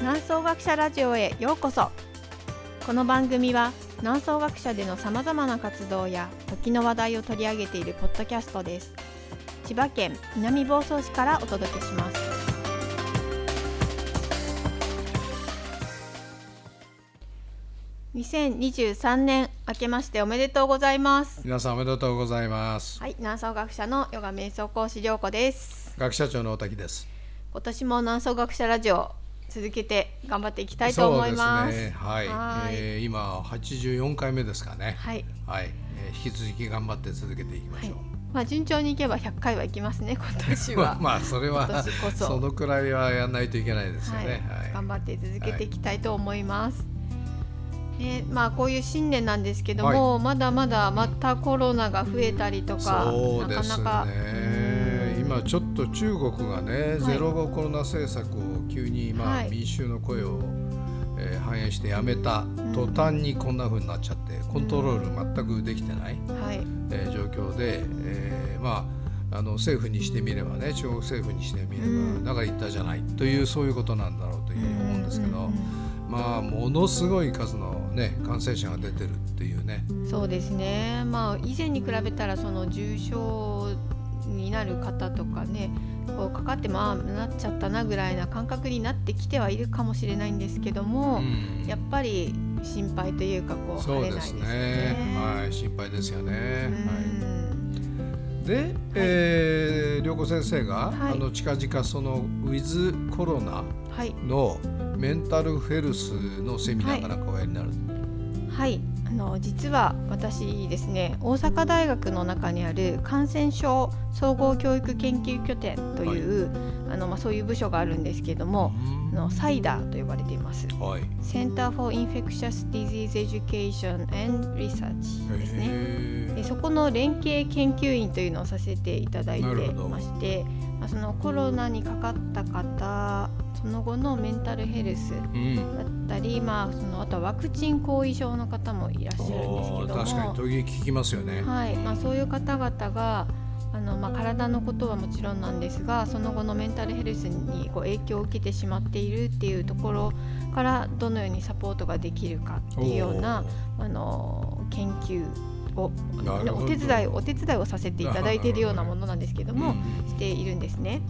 南総学者ラジオへようこそ。この番組は南総学者でのさまざまな活動や時の話題を取り上げているポッドキャストです。千葉県南房総市からお届けします。2023年明けましておめでとうございます。皆さんおめでとうございます。はい南総学者のヨガ瞑想講師涼子です。学者長の大滝です。今年も南総学者ラジオ続けて頑張っていきたいと思います。そうですね。はい。はいえー、今84回目ですかね。はい。はい。えー、引き続き頑張って続けていきましょう。はいまあ順調にいけば100回はいきますね今年は。まあそれは今年こそそのくらいはやらないといけないですよはいね。はい。頑張って続けていきたいと思います。ね、まあこういう新年なんですけども、まだまだまたコロナが増えたりとか、そうですね。なかなかうん今ちょっと中国がね、ゼロコロナ政策を急にまあ、はい。民衆の声を、えー、反映してやめた途端にこんな風になっちゃってコントロール全くできてない。はい。えー状況で、えーまあ、あの政府にしてみればね中国政府にしてみれば、うん。だから言ったじゃないというそういうことなんだろうというふうに思うんですけど、うんうんまあものすごい数の、ね、感染者が出てるっていうね。うんそうですね。まあ以前に比べたらその重症になる方とかね、こうかかってまあなっちゃったなぐらいな感覚になってきてはいるかもしれないんですけども。うん。やっぱり心配というかこうそうで晴れないですすね。ね。はい、心配ですよね。うん。はい、で、えー涼子先生が、はい。あの近々そのウィズコロナはい。のメンタルヘルスのセミナーかなんかおやりになる、はいあの実は私ですね大阪大学の中にある感染症総合教育研究拠点という、あのまあそういう部署があるんですけども、あのサイダーと呼ばれています。はい。Center for Infectious Disease Education and Research ですね。へーでそこの連携研究員というのをさせていただいてまして、まあ、そのコロナにかかった方その後のメンタルヘルスうん。だったり、まあ、そのあとはワクチン後遺症の方もいらっしゃるんですけども。確かに時々聞きますよね。はい。まあ、そういう方々があの、まあ、体のことはもちろんなんですがその後のメンタルヘルスにこう影響を受けてしまっているっていうところからどのようにサポートができるかっていうようなあの研究をお手伝いお手伝いをさせていただいているようなものなんですけども、うん。しているんですね。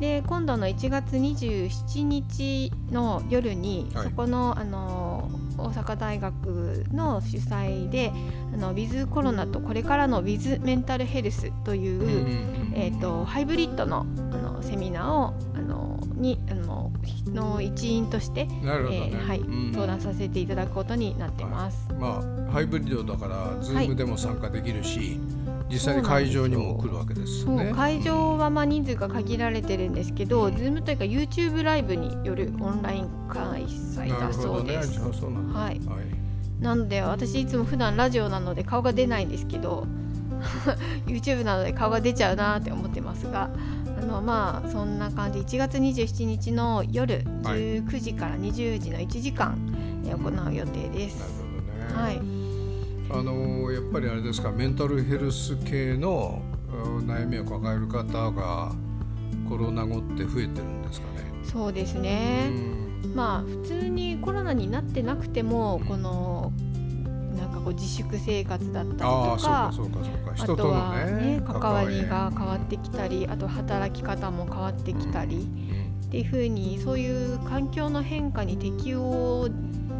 で今度の1月27日の夜に、はいそこのあの大阪大学の主催であのウィズコロナとこれからのウィズメンタルヘルスという、うんえー、とハイブリッドのあのセミナーをあのにあのの一員として、ね。えーはいうん登壇させていただくことになってます。まあハイブリッドだから Zoom でも参加できるし、実際に会場にも来るわけですそうよね。会場はまあ人数が限られてるんですけど、Zoom というか YouTube ライブによるオンライン開催なだ。そうです。はい、はい。なので私いつも普段ラジオなので顔が出ないんですけど YouTube なので顔が出ちゃうなって思ってますがあのまあそんな感じ1月27日の夜はい19時から20時の1時間、えー行う予定ですな。るほどね。はい、あのやっぱりあれですかメンタルヘルス系のうん悩みを抱える方がコロナ後って増えてるんですかね。そうですね。うん。まあ普通にコロナになってなくてもこのなんかこう自粛生活だったりとか人とねね関わりが変わってきたりあと働き方も変わってきたりうん。っていうふうにそういう環境の変化に適応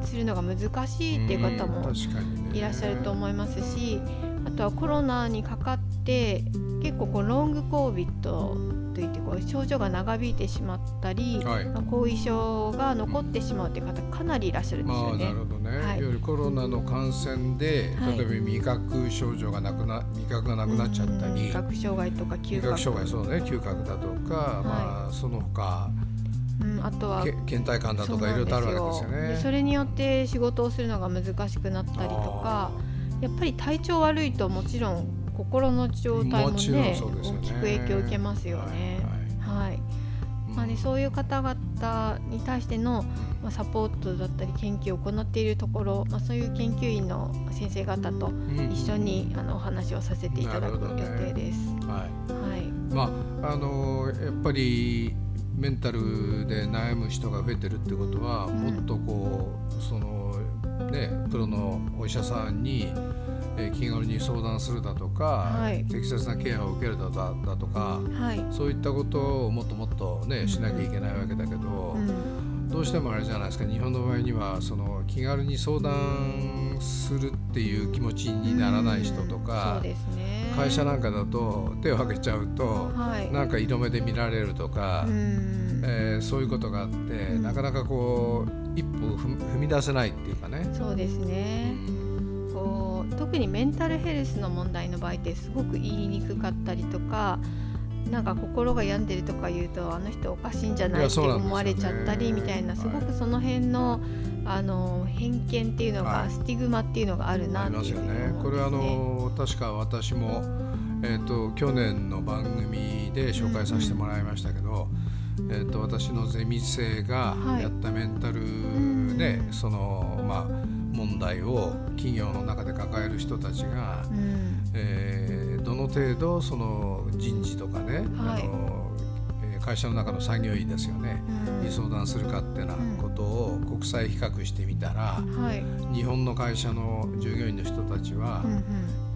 するのが難しいっていう方もいらっしゃると思いますしあとはコロナにかかって結構こうロングコービットといってこう症状が長引いてしまったり、はい。まあ後遺症が残ってしまうっていう方かなりいらっしゃるんですまあよね。なるほどね、はい。い、わゆるコロナの感染で、はい。例えば味覚症状がなくな味覚がなくなっちゃったり、うん。味覚障害とか嗅覚。障害そうね。嗅覚だとか、まあその他うん、あとはけ倦怠感だとかいろいろとあるわけですよね。でそれによって仕事をするのが難しくなったりとかやっぱり体調悪いともちろん心の状態もねね。大きく影響を受けますよね。はいまあね、そういう方々に対しての、まあ、サポートだったり研究を行っているところ、まあ、そういう研究員の先生方とうん。一緒にあのお話をさせていただく予定です。はいはい、まああのやっぱりメンタルで悩む人が増えてるってことは、うん。もっとこうそのねプロのお医者さんに、えー気軽に相談するだとか、はい。適切なケアを受けるだだだとかはい、そういったことをもっともっとねしなきゃいけないわけだけど、うん、どうしてもあれじゃないですか。日本の場合にはその気軽に相談するっていう気持ちにならない人とうん。かそう、ですね会社なんかだと手を挙げちゃうと、はい。なんか色目で見られるとか、うん。えーそういうことがあって、うん。なかなかこう一歩踏踏み出せないっていうかね。そうですね。こう特にメンタルヘルスの問題の場合ってすごく言いにくかったりとかなんか心が病んでるとか言うとあの人おかしいんじゃないって思われちゃったりみたいなすごくその辺のあの偏見っていうのが、はい。スティグマっていうのがあるなあっていうふうにりますよね。これはあ。の確か私も、えー、と去年の番組で紹介させてもらいましたけど、えー、と私のゼミ生がはい。やったメンタルで、そのまあ問題を企業の中で抱える人たちが、うん。えーどの程度その人事とかね、はい。あのえー会社の中の作業員ですよね、うん。に相談するかってなことを国際比較してみたら、はい、日本の会社の従業員の人たちは、うんうん。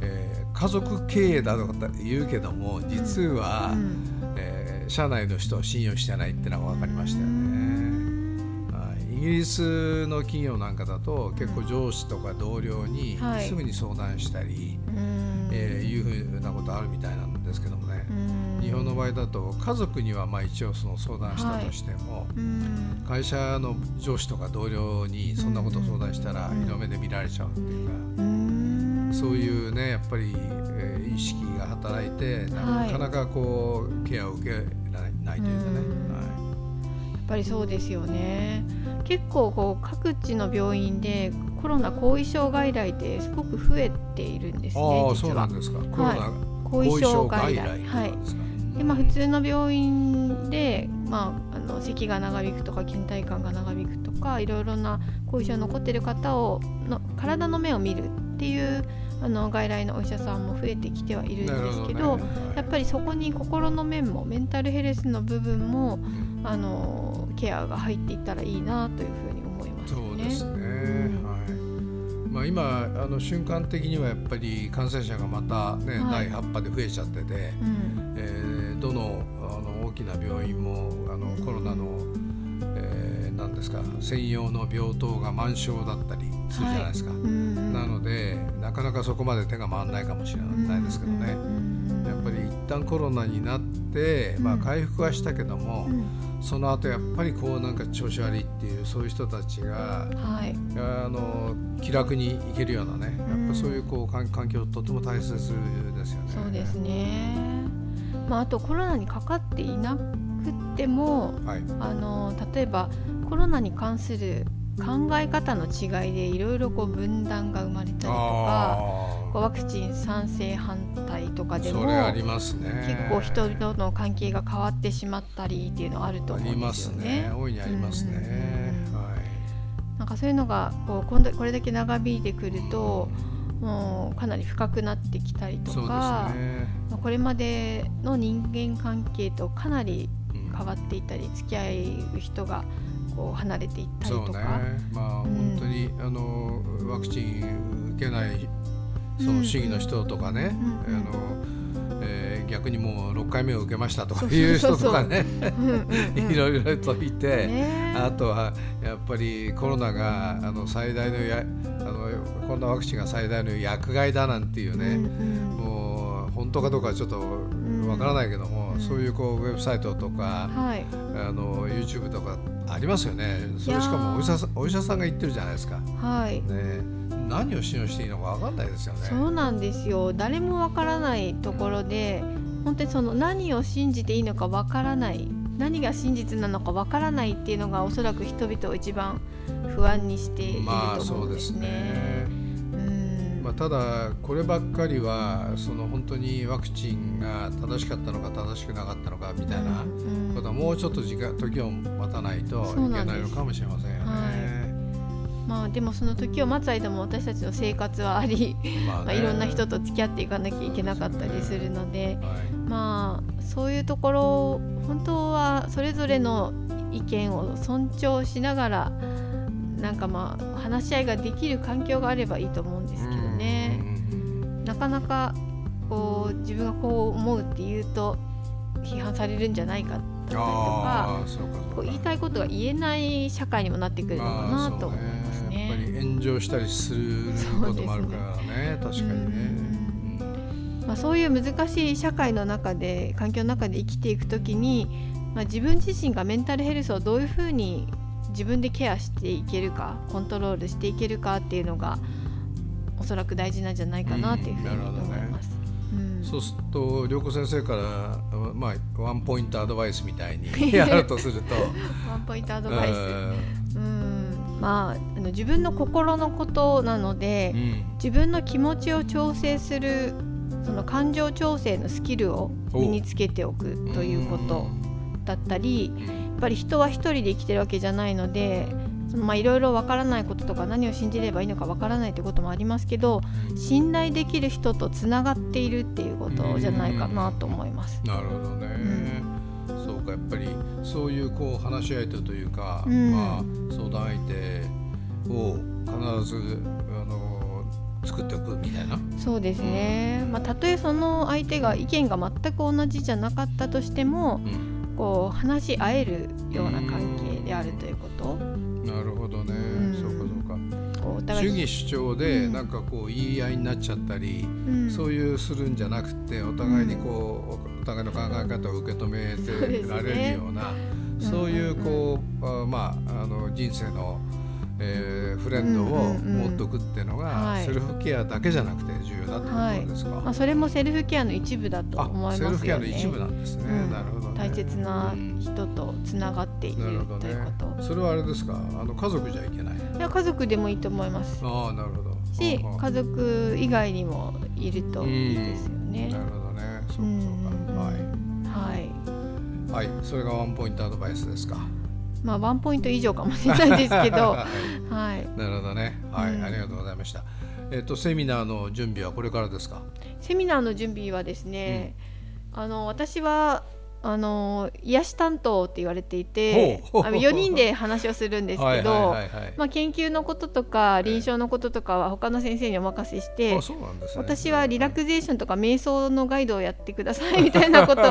えー家族経営だとか言うけども実は、うん。えー社内の人を信用してないってのが分かりましたよね。はい、イギリスの企業なんかだと結構上司とか同僚にはい。すぐに相談したり、うん。えーいうふうなことあるみたいなんですけどもね、うん日本の場合だと家族にはまあ一応その相談したとしても、うん。会社の上司とか同僚にそんなことを相談したらうん。色目で見られちゃうっていうか。うん。そういうねやっぱり、えー意識が働いてなはい。かなかこうケアを受けられないというかね、やっぱりそうですよね。結構こう各地の病院でコロナ後遺症外来ってすごく増えているんですい、ねああ実は。そうなんですか。コロナ後遺症外来。はいでまあ、普通の病院で、まあ、あの咳が長引くとか倦怠感が長引くとかいろいろな後遺症残ってる方をの体の目を見るっていうあの外来のお医者さんも増えてきてはいるんですけどね。やっぱりそこに心の面もメンタルヘルスの部分もうん。あのケアが入っていったらいいなというふうに思いますよね。そうですね、んはい。まあ、今あの瞬間的にはやっぱり感染者がまた、ねはい。第8波で増えちゃってて、うどのあの大きな病院もあのコロナの、えー、なんですか専用の病棟が満床だったりするじゃないですか。うんなのでなかなかそこまで手が回らないかもしれないですけどね、うん。やっぱり一旦コロナになって、まあ、うん。回復はしたけども、うん。その後やっぱりこうなんか調子悪いっていうそういう人たちがはい。あの気楽に行けるようなねやっぱそういうこう環環境とても大切ですよね。そうですね。まあ、あとコロナにかかっていなくってもはい、あの例えばコロナに関する考え方の違いでいろいろこう分断が生まれたりとかあこうワクチン賛成反対とかあでもね。結構人との関係が変わってしまったりっていうのはあるとあ思うんですすよね。ありますね。なんかそういうのがこう今度これだけ長引いてくるともうかなり深くなってきたりとか、ね。まあこれまでの人間関係とかなりうん変わっていったり付き合う人がこう離れていったりとか。。まあ、うん本当にあのワクチン受けないその主義の人とかね、うんうんあの、えー逆にもう6回目を受けましたとかいう人とかね いろいろといて、ね。あとはやっぱりコロナがあの最大のやあのこんなワクチンが最大の薬害だなんていうね、うんうん。もう本当かどうかはちょっとわからないけども、うん。そういうこうウェブサイトとか、はい。あの YouTube とかありますよね。それしかもお医者さんお医者さんが言ってるじゃないですか、ねはい、え、何を信用していいのか分かんないですよね。そうなんですよ誰もわからないところで本当にその何を信じていいのかわからない何が真実なのかわからないっていうのがおそらく人々を一番不安にしているまあと思うんですね。うんまあ、ただこればっかりはその本当にワクチンが正しかったのか正しくなかったのかみたいなうんことはもうちょっと時間時を待たないといけないのかもしれませんよね。まあでもその時を待つ間も私たちの生活はあり、ま まあ、いろんな人と付き合っていかなきゃいけなかったりするのではい。まあそういうところ本当はそれぞれの意見を尊重しながらなんかまあ話し合いができる環境があればいいと思うんですけどね、なかなかこう自分がこう思うって言うと批判されるんじゃないかだったりとかこう言いたいことが言えない社会にもなってくるのかなと思っぱり炎上したりすることもあるからね、ね。確かにね。まあ、そういう難しい社会の中で環境の中で生きていくときに、まあ、自分自身がメンタルヘルスをどういうふうに自分でケアしていけるかコントロールしていけるかっていうのがおそらく大事なんじゃないかなっていうふうに思います。そうすると涼子先生から、まあ、ワンポイントアドバイスみたいに やるとすると。ワンポイントアドバイス、うんまあ、あの自分の心のことなので、うん、自分の気持ちを調整するその感情調整のスキルを身につけておくということだったりやっぱり人は一人で生きてるわけじゃないのでいろいろわからないこととか何を信じればいいのかわからないということもありますけど信頼できる人とつながっているっていうことじゃないかなと思います。なるほどね、やっぱりそういうこう話し相手というか、うん、まあ、相談相手を必ずあの作っておくみたいな。そうですね、うん、まあ、たとえその相手が意見が全く同じじゃなかったとしても、こう話し合えるような関係であるということ。なるほどね、うん、そうかそうか主義主張でなんかこう言い合いになっちゃったり、うん、そういうするんじゃなくてお互いにこう、お互いの考え方を受け止めてられるようなそういうこう、まああの人生のえー、フレンドを持っておくっていうのが、セルフケアだけじゃなくて重要だということですか、はい、まあ、それもセルフケアの一部だと思いますよね。セルフケアの一部なんですね、うん、なるほど、ね、大切な人とつながっている、うん、ということ、それはあれですか？あの家族じゃいけないいや家族でもいいと思います。ああなるほど。し家族以外にもいるといいですよね、なるほどね。そうかそうか、はい。はい、はい、それがワンポイントアドバイスですか。まあ、ワンポイント以上かもしれないですけど、はい、なるほどね、はい、うん、ありがとうございました。えっ、ー、とセミナーの準備はこれからですか？セミナーの準備はですね、うん、あの私はあの癒し担当って言われていて あの4人で話をするんですけど研究のこととか臨床のこととかは他の先生にお任せして、ね、私はリラクゼーションとか瞑想のガイドをやってください みたいなこと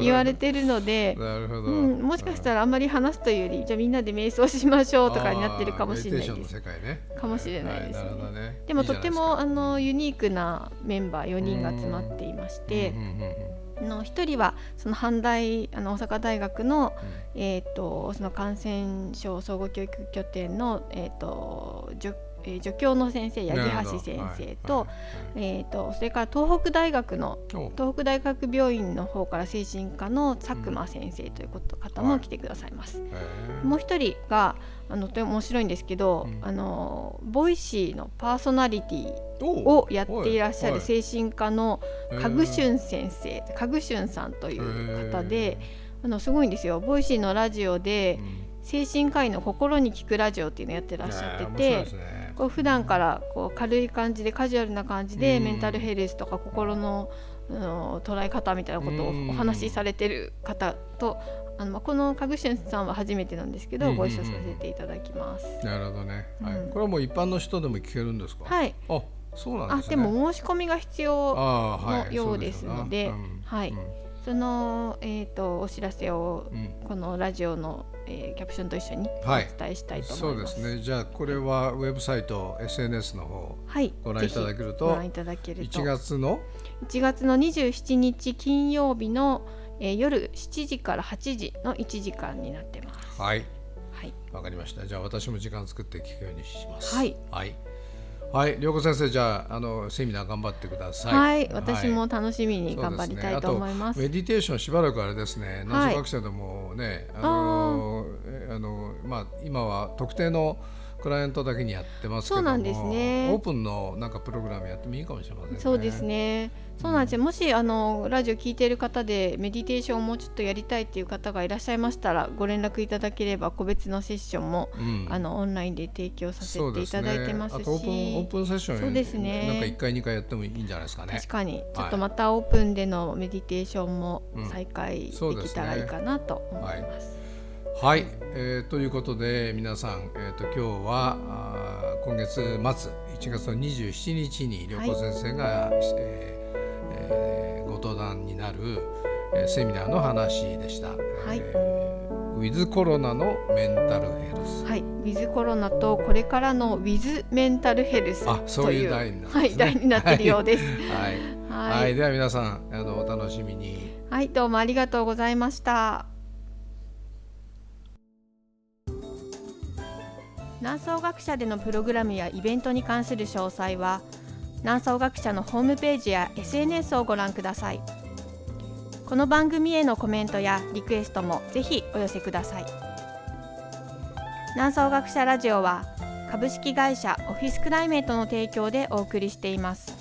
言われてるのでうん、もしかしたらあんまり話すというよりじゃあみんなで瞑想しましょうとかになってるかもしれないです。ね、かもしれないですね。ね。でもとてもあのユニークなメンバー4人が集まっていまして。うんうんうんうんの1人はその阪大あの大阪大学のうん、えーと、その感染症総合教育拠点の、えーと、助え助教の先生八木橋先生とはい、えーと、それから東北大学の東北大学病院の方から精神科の佐久間先生ということ方も来てくださいます。はい、もう一人があのとても面白いんですけど、うん、あの Voicy のパーソナリティをやっていらっしゃる精神科のカグシュン先生カグシュンさんという方であのすごいんですよ。 Voicy のラジオで、精神科医の心に聞くラジオっていうのをやってらっしゃってて。こう普段からこう軽い感じでカジュアルな感じでメンタルヘルスとか心のの捉え方みたいなことをお話しされてる方とあのこのカグシュンさんは初めてなんですけど、ご一緒させていただきます。なるほどね、はい、これはもう一般の人でも聞けるんですか？はい。あ、そうなんです、ね、あ、でも申し込みが必要のようですので、はい。そのえっ、とお知らせを、このラジオの、えー、キャプションと一緒にお伝えしたいと思います。そうですね。じゃあこれはウェブサイト、SNS の方、はい、ご覧いただけると、ご覧いただけると1月の？1月の27日金曜日のえー、夜7時から8時の1時間になってます。はい。はい。わかりました。じゃあ私も時間作って聞くようにします。はい。はい。はい、涼子先生じゃああのセミナー頑張ってください。はい、私も楽しみに頑張りたいと思います。すね、メディテーションしばらくあれですね。謎学者でもね、あのあのまあ今は特定のクライアントだけにやってますけども、そうなんですね。オープンのなんかプログラムやってもいいかもしれませんね。そうですね。そうなんですよ。もしあのラジオ聞いている方でメディテーションをもうちょっとやりたいっていう方がいらっしゃいましたらご連絡いただければ個別のセッションも、うん、あのオンラインで提供させていただいてますし、ね、オープンオープンセッションそうですね。なんか1回2回やってもいいんじゃないですかね。確かに。ちょっとまたオープンでのメディテーションも再開できたらいいかなと思います。はい、えー、ということで皆さん、えーと、今日はあ今月末1月の27日に良子先生が、はい、えーえー、ご登壇になる、えー、セミナーの話でした。はいえーウィズコロナのメンタルヘルス。はい、ウィズコロナとこれからのウィズメンタルヘルスあ、そういう題にな、ね、はい、題になっているようです。はい、はい、はい、では皆さんあのお楽しみに。はい、どうもありがとうございました。南総学者でのプログラムやイベントに関する詳細は南総学者のホームページや SNS をご覧ください。この番組へのコメントやリクエストもぜひお寄せください南総学者ラジオは株式会社オフィスクライメートの提供でお送りしています